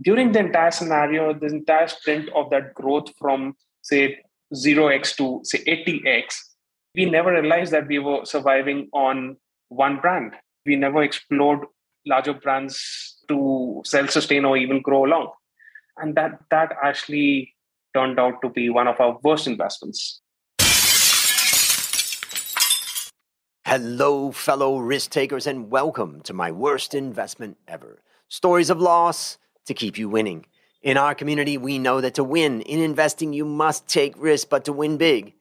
during the entire scenario, the entire sprint of that growth from say 0x to say 80x, we never realized that we were surviving on one brand. We never explored larger brands to self-sustain or even grow along. And that that actually turned out to be one of our worst investments. Hello, fellow risk takers, and welcome to my worst investment ever. Stories of loss to keep you winning. In our community, we know that to win in investing, you must take risk, but to win big,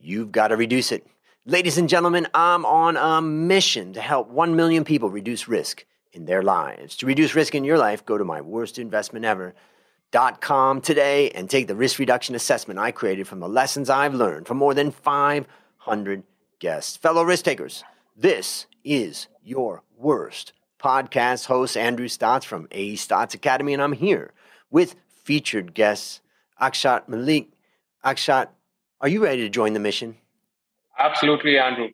you've got to reduce it. Ladies and gentlemen, I'm on a mission to help 1 million people reduce risk in their lives. To reduce risk in your life, go to my worst investment ever. Dot com today and take the risk reduction assessment I created from the lessons I've learned from more than 500 guests. Fellow risk takers, this is your worst podcast host, Andrew Stotz from A Stotz Academy, and I'm here with featured guests, Akshat Malik. Akshat, are you ready to join the mission? Absolutely, Andrew.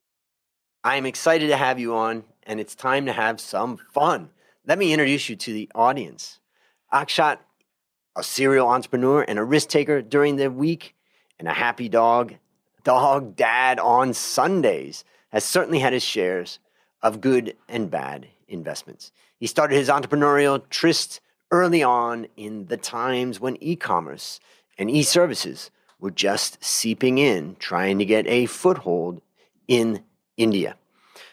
I am excited to have you on, and it's time to have some fun. Let me introduce you to the audience. Akshat, a serial entrepreneur and a risk taker during the week, and a happy dog, dog dad on Sundays, has certainly had his shares of good and bad investments. He started his entrepreneurial tryst early on in the times when e commerce and e services were just seeping in, trying to get a foothold in India.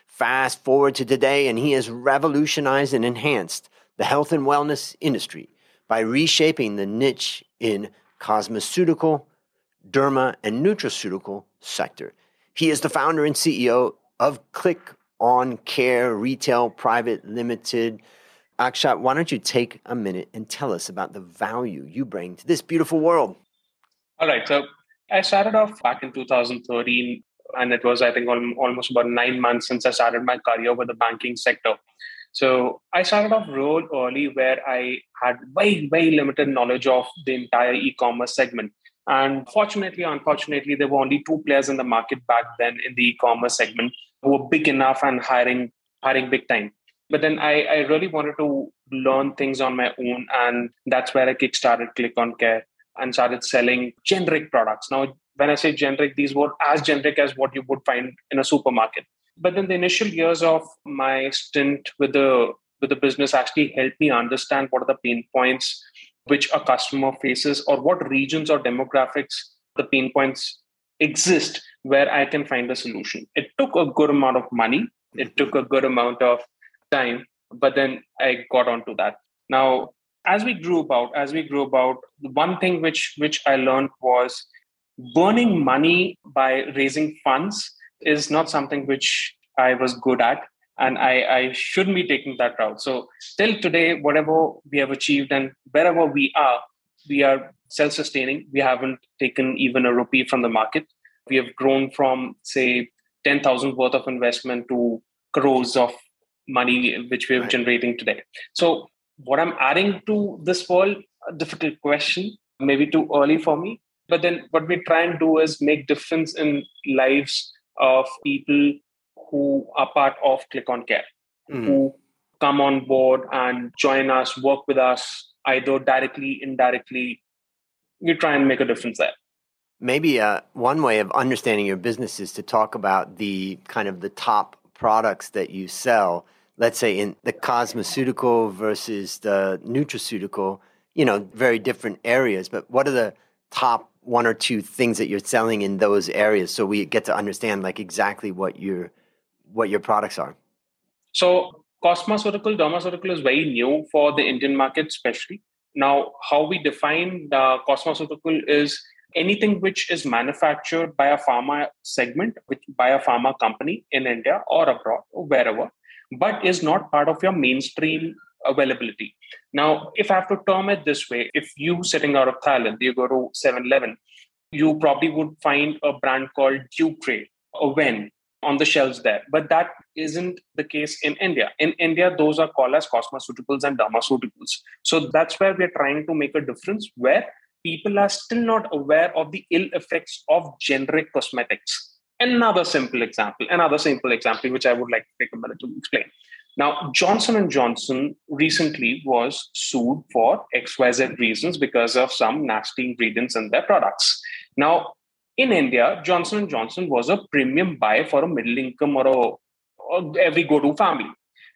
Fast forward to today, and he has revolutionized and enhanced the health and wellness industry by reshaping the niche in cosmeceutical, derma, and nutraceutical sector. He is the founder and CEO of Click on Care Retail Private Limited. Akshat, why don't you take a minute and tell us about the value you bring to this beautiful world? All right. So I started off back in 2013, and it was, I think, almost about nine months since I started my career with the banking sector. So I started off real early where I had very, very limited knowledge of the entire e commerce segment. And fortunately, unfortunately, there were only two players in the market back then in the e commerce segment who were big enough and hiring hiring big time. But then I, I really wanted to learn things on my own, and that's where I kickstarted Click on Care and started selling generic products. Now, when I say generic, these were as generic as what you would find in a supermarket. But then the initial years of my stint with the with the business actually helped me understand what are the pain points which a customer faces or what regions or demographics the pain points exist where I can find a solution. It took a good amount of money, it mm-hmm. took a good amount of time, but then I got onto that. Now, as we grew about, as we grew about, one thing which which I learned was burning money by raising funds is not something which I was good at. And I, I shouldn't be taking that route. So till today, whatever we have achieved and wherever we are, we are self-sustaining. We haven't taken even a rupee from the market we have grown from say 10,000 worth of investment to crores of money which we are right. generating today. So what I'm adding to this world, a difficult question, maybe too early for me. But then what we try and do is make difference in lives of people who are part of Click on Care, mm. who come on board and join us, work with us, either directly, indirectly. We try and make a difference there. Maybe uh, one way of understanding your business is to talk about the kind of the top products that you sell. Let's say in the cosmeceutical versus the nutraceutical, you know, very different areas. But what are the top one or two things that you're selling in those areas so we get to understand like exactly what your what your products are? So cosmeceutical, dermaceutical is very new for the Indian market, especially. Now, how we define the cosmeceutical is anything which is manufactured by a pharma segment, which by a pharma company in India or abroad or wherever, but is not part of your mainstream availability. Now, if I have to term it this way, if you sitting out of Thailand, you go to 7-Eleven, you probably would find a brand called Ducray or Ven on the shelves there. But that isn't the case in India. In India, those are called as cosmeceuticals and dermaceuticals. So that's where we're trying to make a difference where people are still not aware of the ill effects of generic cosmetics. Another simple example, another simple example, which I would like to take a minute to explain. Now, Johnson and Johnson recently was sued for XYZ reasons because of some nasty ingredients in their products. Now, in India, Johnson and Johnson was a premium buy for a middle income or, a, or every go-to family.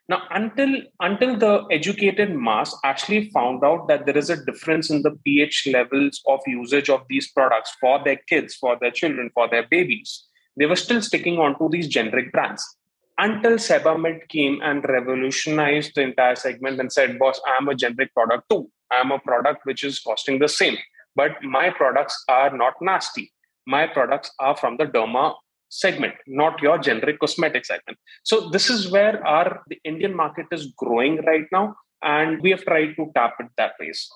Now, until until the educated mass actually found out that there is a difference in the pH levels of usage of these products for their kids, for their children, for their babies, they were still sticking on to these generic brands until Sebamed came and revolutionized the entire segment and said, boss, I'm a generic product too. I'm a product which is costing the same, but my products are not nasty. My products are from the derma segment, not your generic cosmetic segment. So this is where our the Indian market is growing right now, and we have tried to tap it that ways.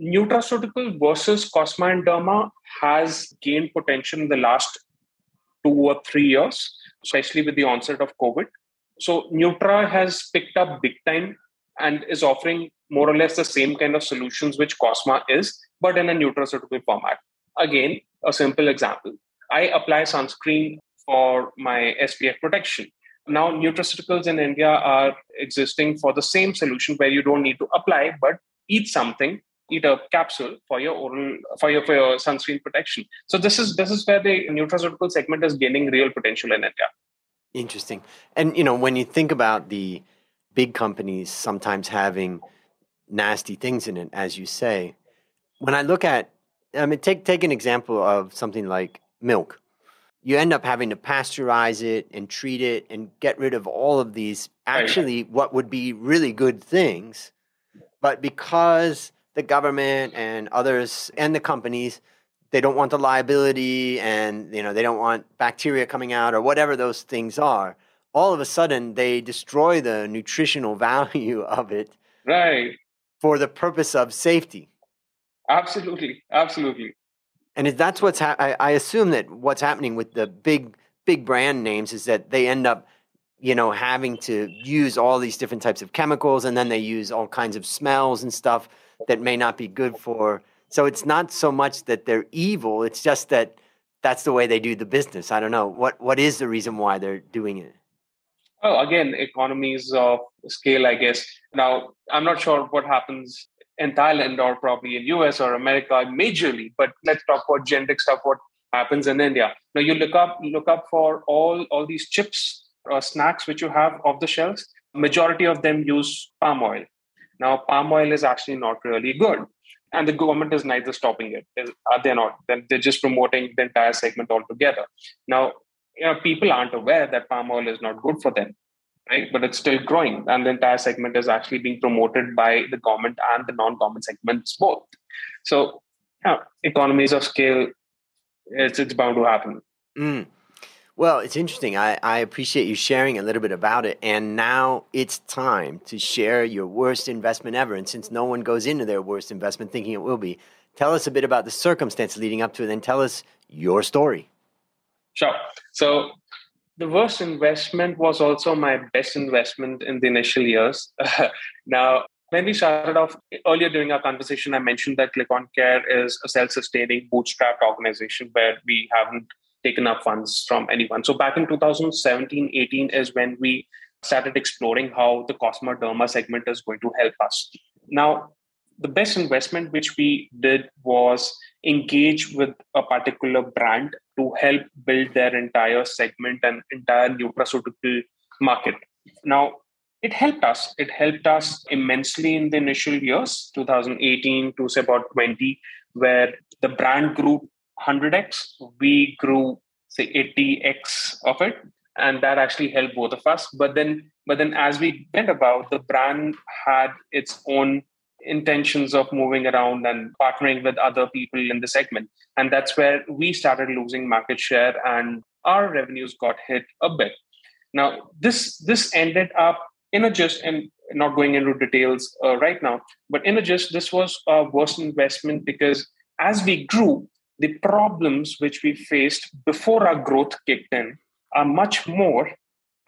Nutraceutical versus Cosma and Derma has gained potential in the last two or three years especially with the onset of COVID. So Nutra has picked up big time and is offering more or less the same kind of solutions which Cosma is, but in a nutraceutical format. Again, a simple example. I apply sunscreen for my SPF protection. Now, nutraceuticals in India are existing for the same solution where you don't need to apply, but eat something, eat a capsule for your oral for your for your sunscreen protection. So this is this is where the nutraceutical segment is gaining real potential in India. Interesting. And you know, when you think about the big companies sometimes having nasty things in it, as you say, when I look at, I mean, take take an example of something like milk. You end up having to pasteurize it and treat it and get rid of all of these actually what would be really good things, but because the government and others and the companies they don't want the liability and you know they don't want bacteria coming out or whatever those things are all of a sudden they destroy the nutritional value of it right. for the purpose of safety absolutely absolutely and that's what's ha- I, I assume that what's happening with the big big brand names is that they end up you know having to use all these different types of chemicals and then they use all kinds of smells and stuff that may not be good for so it's not so much that they're evil, it's just that that's the way they do the business. I don't know. What what is the reason why they're doing it? Oh, again, economies of scale, I guess. Now, I'm not sure what happens in Thailand or probably in US or America majorly, but let's talk about generic stuff, what happens in India. Now you look up look up for all all these chips or snacks which you have off the shelves, majority of them use palm oil. Now, palm oil is actually not really good and the government is neither stopping it. Are they not? They're just promoting the entire segment altogether. Now, you know, people aren't aware that palm oil is not good for them, right? But it's still growing, and the entire segment is actually being promoted by the government and the non-government segments both. So, yeah, economies of scale, it's it's bound to happen. Mm. Well, it's interesting. I, I appreciate you sharing a little bit about it. And now it's time to share your worst investment ever. And since no one goes into their worst investment thinking it will be, tell us a bit about the circumstance leading up to it and tell us your story. Sure. So, the worst investment was also my best investment in the initial years. now, when we started off earlier during our conversation, I mentioned that Click on Care is a self sustaining, bootstrapped organization where we haven't taken up funds from anyone. So back in 2017, 18 is when we started exploring how the Cosma Derma segment is going to help us. Now, the best investment which we did was engage with a particular brand to help build their entire segment and entire nutraceutical market. Now, it helped us. It helped us immensely in the initial years, 2018 to say about 20, where the brand grew 100x, we grew say 80x of it, and that actually helped both of us. But then, but then as we went about, the brand had its own intentions of moving around and partnering with other people in the segment, and that's where we started losing market share, and our revenues got hit a bit. Now, this this ended up in a just and not going into details uh, right now, but in a just this was a worst investment because as we grew, the problems which we faced before our growth kicked in are much more.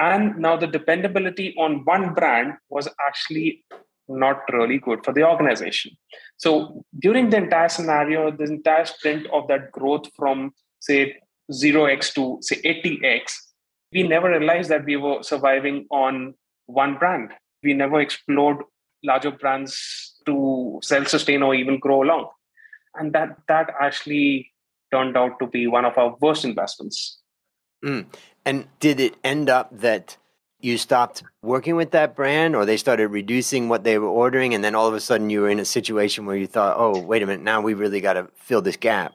And now the dependability on one brand was actually not really good for the organization. So during the entire scenario, the entire sprint of that growth from say 0x to say 80x, we never realized that we were surviving on one brand. We never explored larger brands to self sustain or even grow along. And that that actually turned out to be one of our worst investments. Mm. And did it end up that you stopped working with that brand or they started reducing what they were ordering and then all of a sudden you were in a situation where you thought, oh, wait a minute, now we really got to fill this gap?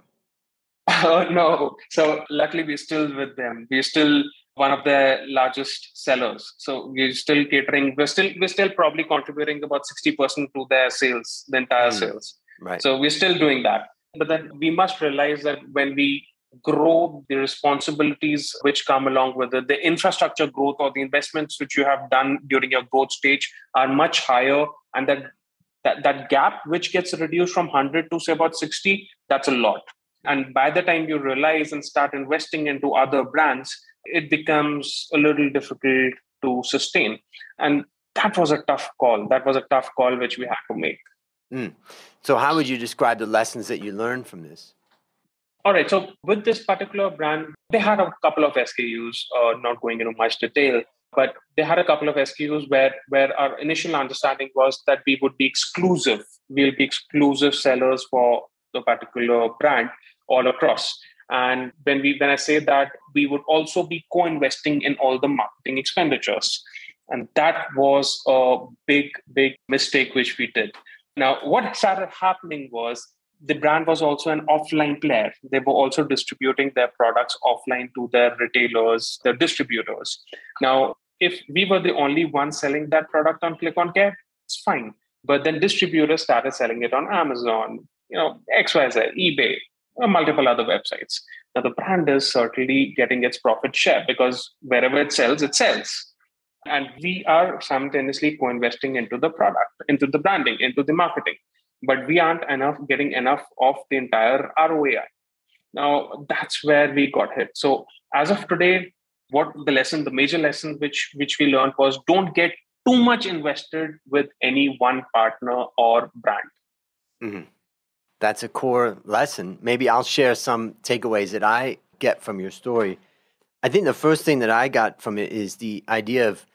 Oh, no. So luckily we're still with them. We're still one of the largest sellers. So we're still catering, we're still we're still probably contributing about 60% to their sales, the entire mm. sales. Right. So we're still doing that. But then we must realize that when we grow the responsibilities which come along with it, the infrastructure growth or the investments which you have done during your growth stage are much higher. And that that, that gap which gets reduced from 100 to say about 60, that's a lot. And by the time you realize and start investing into other brands, it becomes a little difficult to sustain. And that was a tough call. That was a tough call which we had to make. Mm. So, how would you describe the lessons that you learned from this? All right. So, with this particular brand, they had a couple of SKUs, uh, not going into much detail, but they had a couple of SKUs where, where our initial understanding was that we would be exclusive. We'll be exclusive sellers for the particular brand all across. And when we when I say that, we would also be co-investing in all the marketing expenditures. And that was a big, big mistake which we did. Now, what started happening was the brand was also an offline player. They were also distributing their products offline to their retailers, their distributors. Now, if we were the only one selling that product on Click on Care, it's fine. But then distributors started selling it on Amazon, you know, XYZ, eBay, uh, multiple other websites. Now, the brand is certainly getting its profit share because wherever it sells, it sells. And we are simultaneously co investing into the product, into the branding, into the marketing. But we aren't enough getting enough of the entire ROI. Now, that's where we got hit. So, as of today, what the lesson, the major lesson which which we learned was don't get too much invested with any one partner or brand. Mm-hmm that's a core lesson. Maybe I'll share some takeaways that I get from your story. I think the first thing that I got from it is the idea of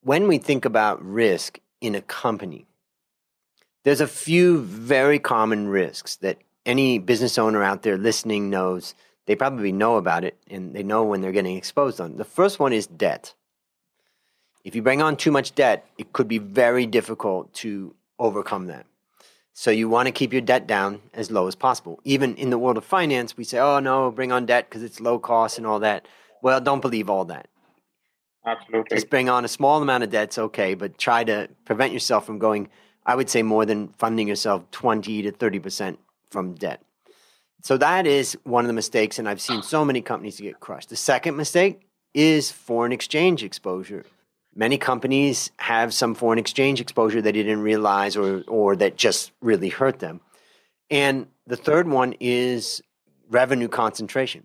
when we think about risk in a company, there's a few very common risks that any business owner out there listening knows. They probably know about it and they know when they're getting exposed on. The first one is debt. If you bring on too much debt, it could be very difficult to overcome that. So you want to keep your debt down as low as possible. Even in the world of finance, we say, "Oh no, bring on debt because it's low cost and all that." Well, don't believe all that. Absolutely. Just bring on a small amount of debt's okay, but try to prevent yourself from going. I would say more than funding yourself twenty to thirty percent from debt. So that is one of the mistakes, and I've seen so many companies get crushed. The second mistake is foreign exchange exposure many companies have some foreign exchange exposure that they didn't realize or, or that just really hurt them. And the third one is revenue concentration.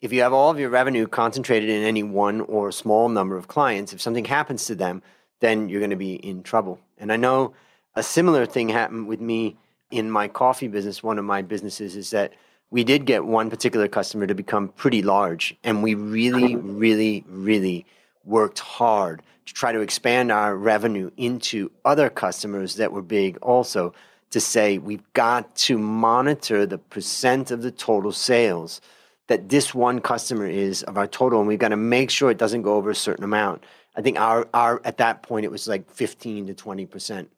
If you have all of your revenue concentrated in any one or small number of clients, if something happens to them, then you're going to be in trouble. And I know a similar thing happened with me in my coffee business. One of my businesses is that we did get one particular customer to become pretty large, and we really, really, really worked hard to try to expand our revenue into other customers that were big also to say we've got to monitor the percent of the total sales that this one customer is of our total and we've got to make sure it doesn't go over a certain amount i think our, our at that point it was like 15 to 20 percent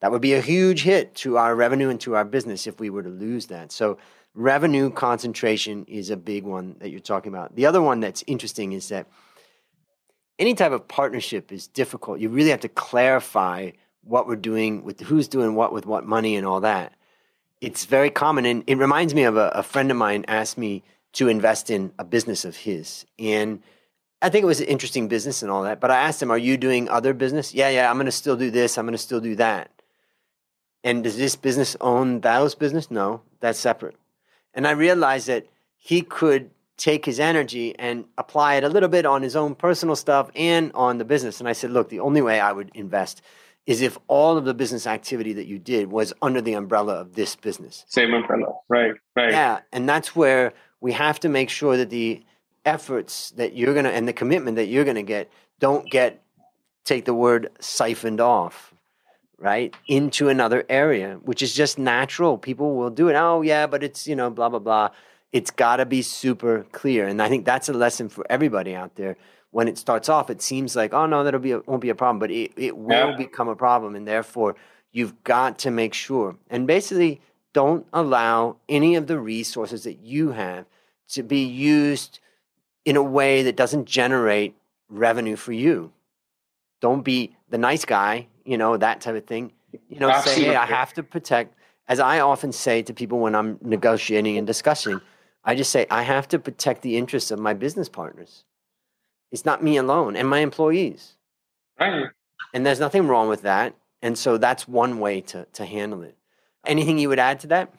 that would be a huge hit to our revenue and to our business if we were to lose that so revenue concentration is a big one that you're talking about the other one that's interesting is that any type of partnership is difficult. You really have to clarify what we're doing with who's doing what with what money and all that. It's very common. And it reminds me of a, a friend of mine asked me to invest in a business of his. And I think it was an interesting business and all that. But I asked him, Are you doing other business? Yeah, yeah, I'm going to still do this. I'm going to still do that. And does this business own those business? No, that's separate. And I realized that he could take his energy and apply it a little bit on his own personal stuff and on the business. And I said, look, the only way I would invest is if all of the business activity that you did was under the umbrella of this business. Same umbrella, right, right. Yeah, and that's where we have to make sure that the efforts that you're going to and the commitment that you're going to get don't get take the word siphoned off, right, into another area, which is just natural. People will do it. Oh, yeah, but it's, you know, blah, blah, blah. It's got to be super clear. And I think that's a lesson for everybody out there. When it starts off, it seems like, oh, no, that'll be a, won't be a problem, but it, it will yeah. become a problem. And therefore, you've got to make sure. And basically, don't allow any of the resources that you have to be used in a way that doesn't generate revenue for you. Don't be the nice guy, you know, that type of thing. You know, Absolutely. say, hey, I have to protect, as I often say to people when I'm negotiating and discussing, I just say, I have to protect the interests of my business partners. It's not me alone and my employees. Right. And there's nothing wrong with that. And so that's one way to, to handle it. Anything you would add to that?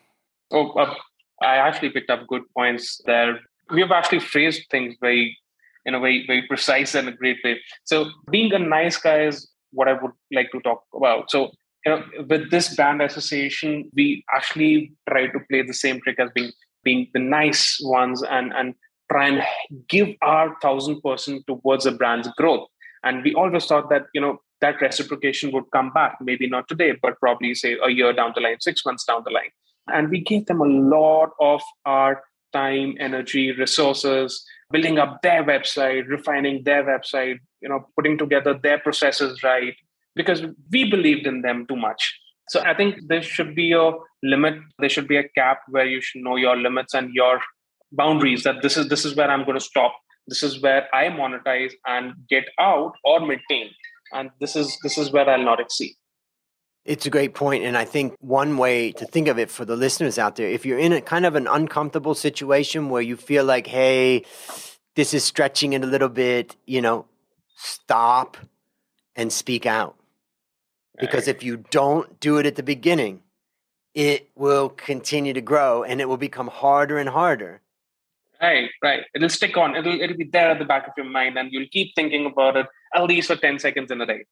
Oh, uh, I actually picked up good points there. We have actually phrased things very, in a very, very precise and a great way. So being a nice guy is what I would like to talk about. So, you know, with this brand association, we actually try to play the same trick as being being the nice ones and and try and give our thousand percent towards a brand's growth. And we always thought that, you know, that reciprocation would come back, maybe not today, but probably say a year down the line, six months down the line. And we gave them a lot of our time, energy, resources, building up their website, refining their website, you know, putting together their processes right, because we believed in them too much. So I think there should be a limit. There should be a cap where you should know your limits and your boundaries. That this is this is where I'm going to stop. This is where I monetize and get out or maintain. And this is this is where I'll not exceed. It's a great point, and I think one way to think of it for the listeners out there, if you're in a kind of an uncomfortable situation where you feel like, hey, this is stretching it a little bit, you know, stop and speak out. Because if you don't do it at the beginning, it will continue to grow and it will become harder and harder. Right, right. It'll stick on. It'll it'll be there at the back of your mind, and you'll keep thinking about it at least for ten seconds in a day.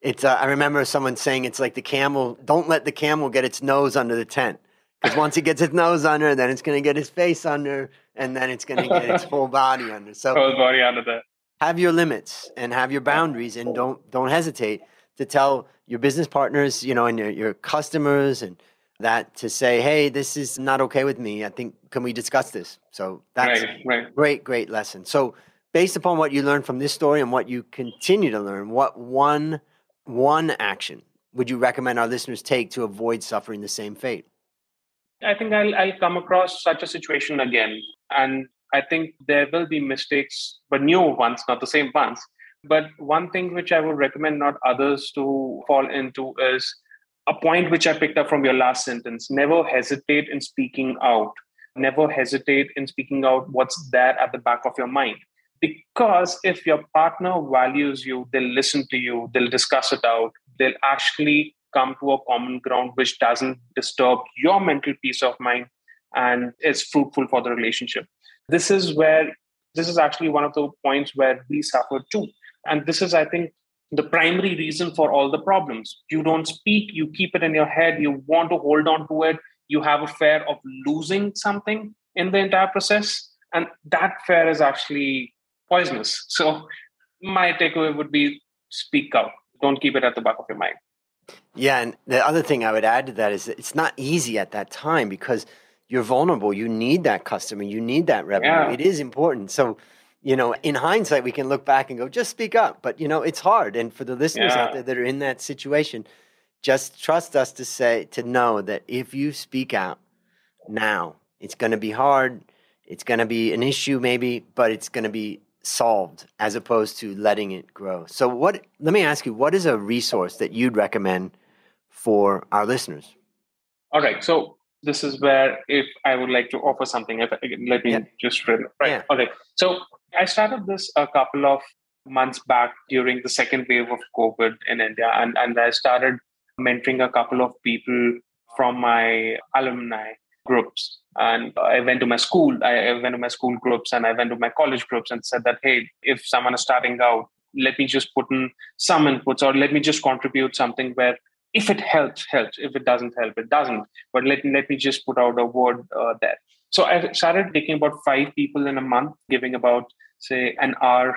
It's. Uh, I remember someone saying it's like the camel. Don't let the camel get its nose under the tent, because once it gets its nose under, then it's going to get its face under, and then it's going to get its whole body under. So whole body under that. Have your limits and have your boundaries, and don't don't hesitate to tell your business partners, you know, and your, your customers and that to say, hey, this is not okay with me. I think can we discuss this? So that's right, right. great, great lesson. So based upon what you learned from this story and what you continue to learn, what one one action would you recommend our listeners take to avoid suffering the same fate? I think I'll, I'll come across such a situation again. And I think there will be mistakes, but new ones, not the same ones. But one thing which I would recommend not others to fall into is a point which I picked up from your last sentence never hesitate in speaking out. Never hesitate in speaking out what's there at the back of your mind. Because if your partner values you, they'll listen to you, they'll discuss it out, they'll actually come to a common ground which doesn't disturb your mental peace of mind and is fruitful for the relationship. This is where, this is actually one of the points where we suffer too. And this is, I think, the primary reason for all the problems. You don't speak, you keep it in your head, you want to hold on to it, you have a fear of losing something in the entire process. And that fear is actually poisonous. So, my takeaway would be speak out, don't keep it at the back of your mind. Yeah. And the other thing I would add to that is that it's not easy at that time because you're vulnerable. You need that customer, you need that revenue. Yeah. It is important. So, you know, in hindsight, we can look back and go, just speak up. But, you know, it's hard. And for the listeners yeah. out there that are in that situation, just trust us to say, to know that if you speak out now, it's going to be hard. It's going to be an issue, maybe, but it's going to be solved as opposed to letting it grow. So, what, let me ask you, what is a resource that you'd recommend for our listeners? All right. So, this is where if I would like to offer something, if let me yeah. just right. Yeah. Okay. So I started this a couple of months back during the second wave of COVID in India, and, and I started mentoring a couple of people from my alumni groups. And I went to my school, I went to my school groups, and I went to my college groups and said that, hey, if someone is starting out, let me just put in some inputs or let me just contribute something where if it helps, helps. If it doesn't help, it doesn't. But let, let me just put out a word uh, there. So I started taking about five people in a month, giving about, say, an hour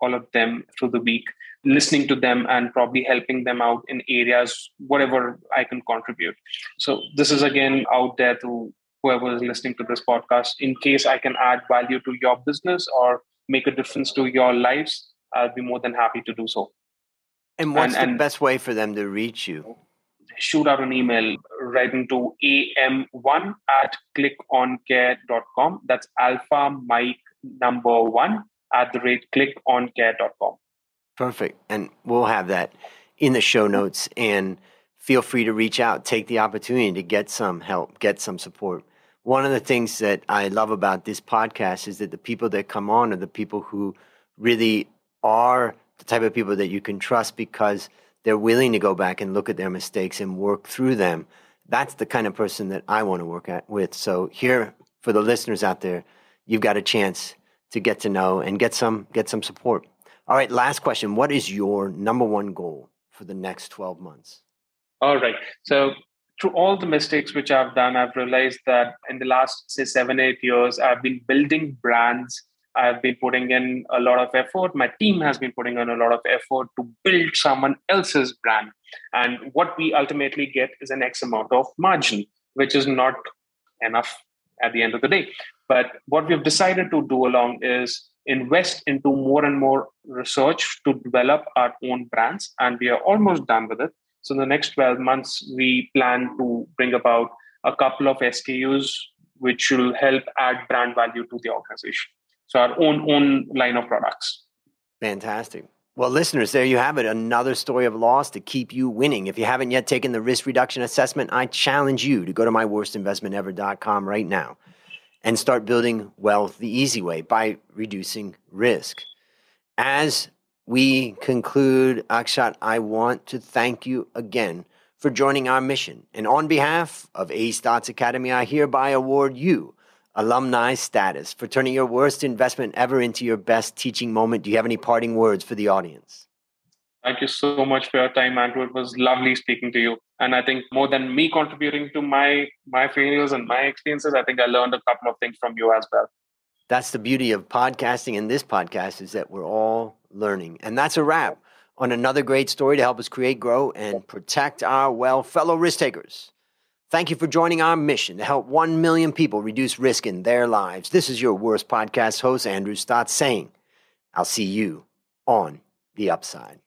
all of them through the week, listening to them and probably helping them out in areas, whatever I can contribute. So this is again out there to whoever is listening to this podcast. In case I can add value to your business or make a difference to your lives, I'll be more than happy to do so. And what's and, the and best way for them to reach you? Shoot out an email right into am1 at clickoncare.com. That's alpha mike number one at the rate clickoncare.com. Perfect. And we'll have that in the show notes. And feel free to reach out, take the opportunity to get some help, get some support. One of the things that I love about this podcast is that the people that come on are the people who really are the type of people that you can trust because they're willing to go back and look at their mistakes and work through them. That's the kind of person that I want to work at, with. So here for the listeners out there, you've got a chance to get to know and get some get some support. All right, last question. What is your number one goal for the next 12 months? All right. So through all the mistakes which I've done, I've realized that in the last say seven, eight years, I've been building brands. I've been putting in a lot of effort. My team has been putting in a lot of effort to build someone else's brand. And what we ultimately get is an X amount of margin, which is not enough at the end of the day. But what we've decided to do along is invest into more and more research to develop our own brands. And we are almost done with it. So in the next 12 months, we plan to bring about a couple of SKUs which will help add brand value to the organization. So our own own line of products. Fantastic. Well, listeners, there you have it. Another story of loss to keep you winning. If you haven't yet taken the risk reduction assessment, I challenge you to go to myworstinvestmentever.com right now and start building wealth the easy way by reducing risk. As we conclude, Akshat, I want to thank you again for joining our mission. And on behalf of A Stotz Academy, I hereby award you alumni status for turning your worst investment ever into your best teaching moment. Do you have any parting words for the audience? Thank you so much for your time, Andrew. It was lovely speaking to you. And I think more than me contributing to my my failures and my experiences, I think I learned a couple of things from you as well. That's the beauty of podcasting and this podcast is that we're all learning. And that's a wrap on another great story to help us create, grow, and protect our well fellow risk takers. Thank you for joining our mission to help 1 million people reduce risk in their lives. This is your worst podcast host, Andrew Stotz, saying, I'll see you on the upside.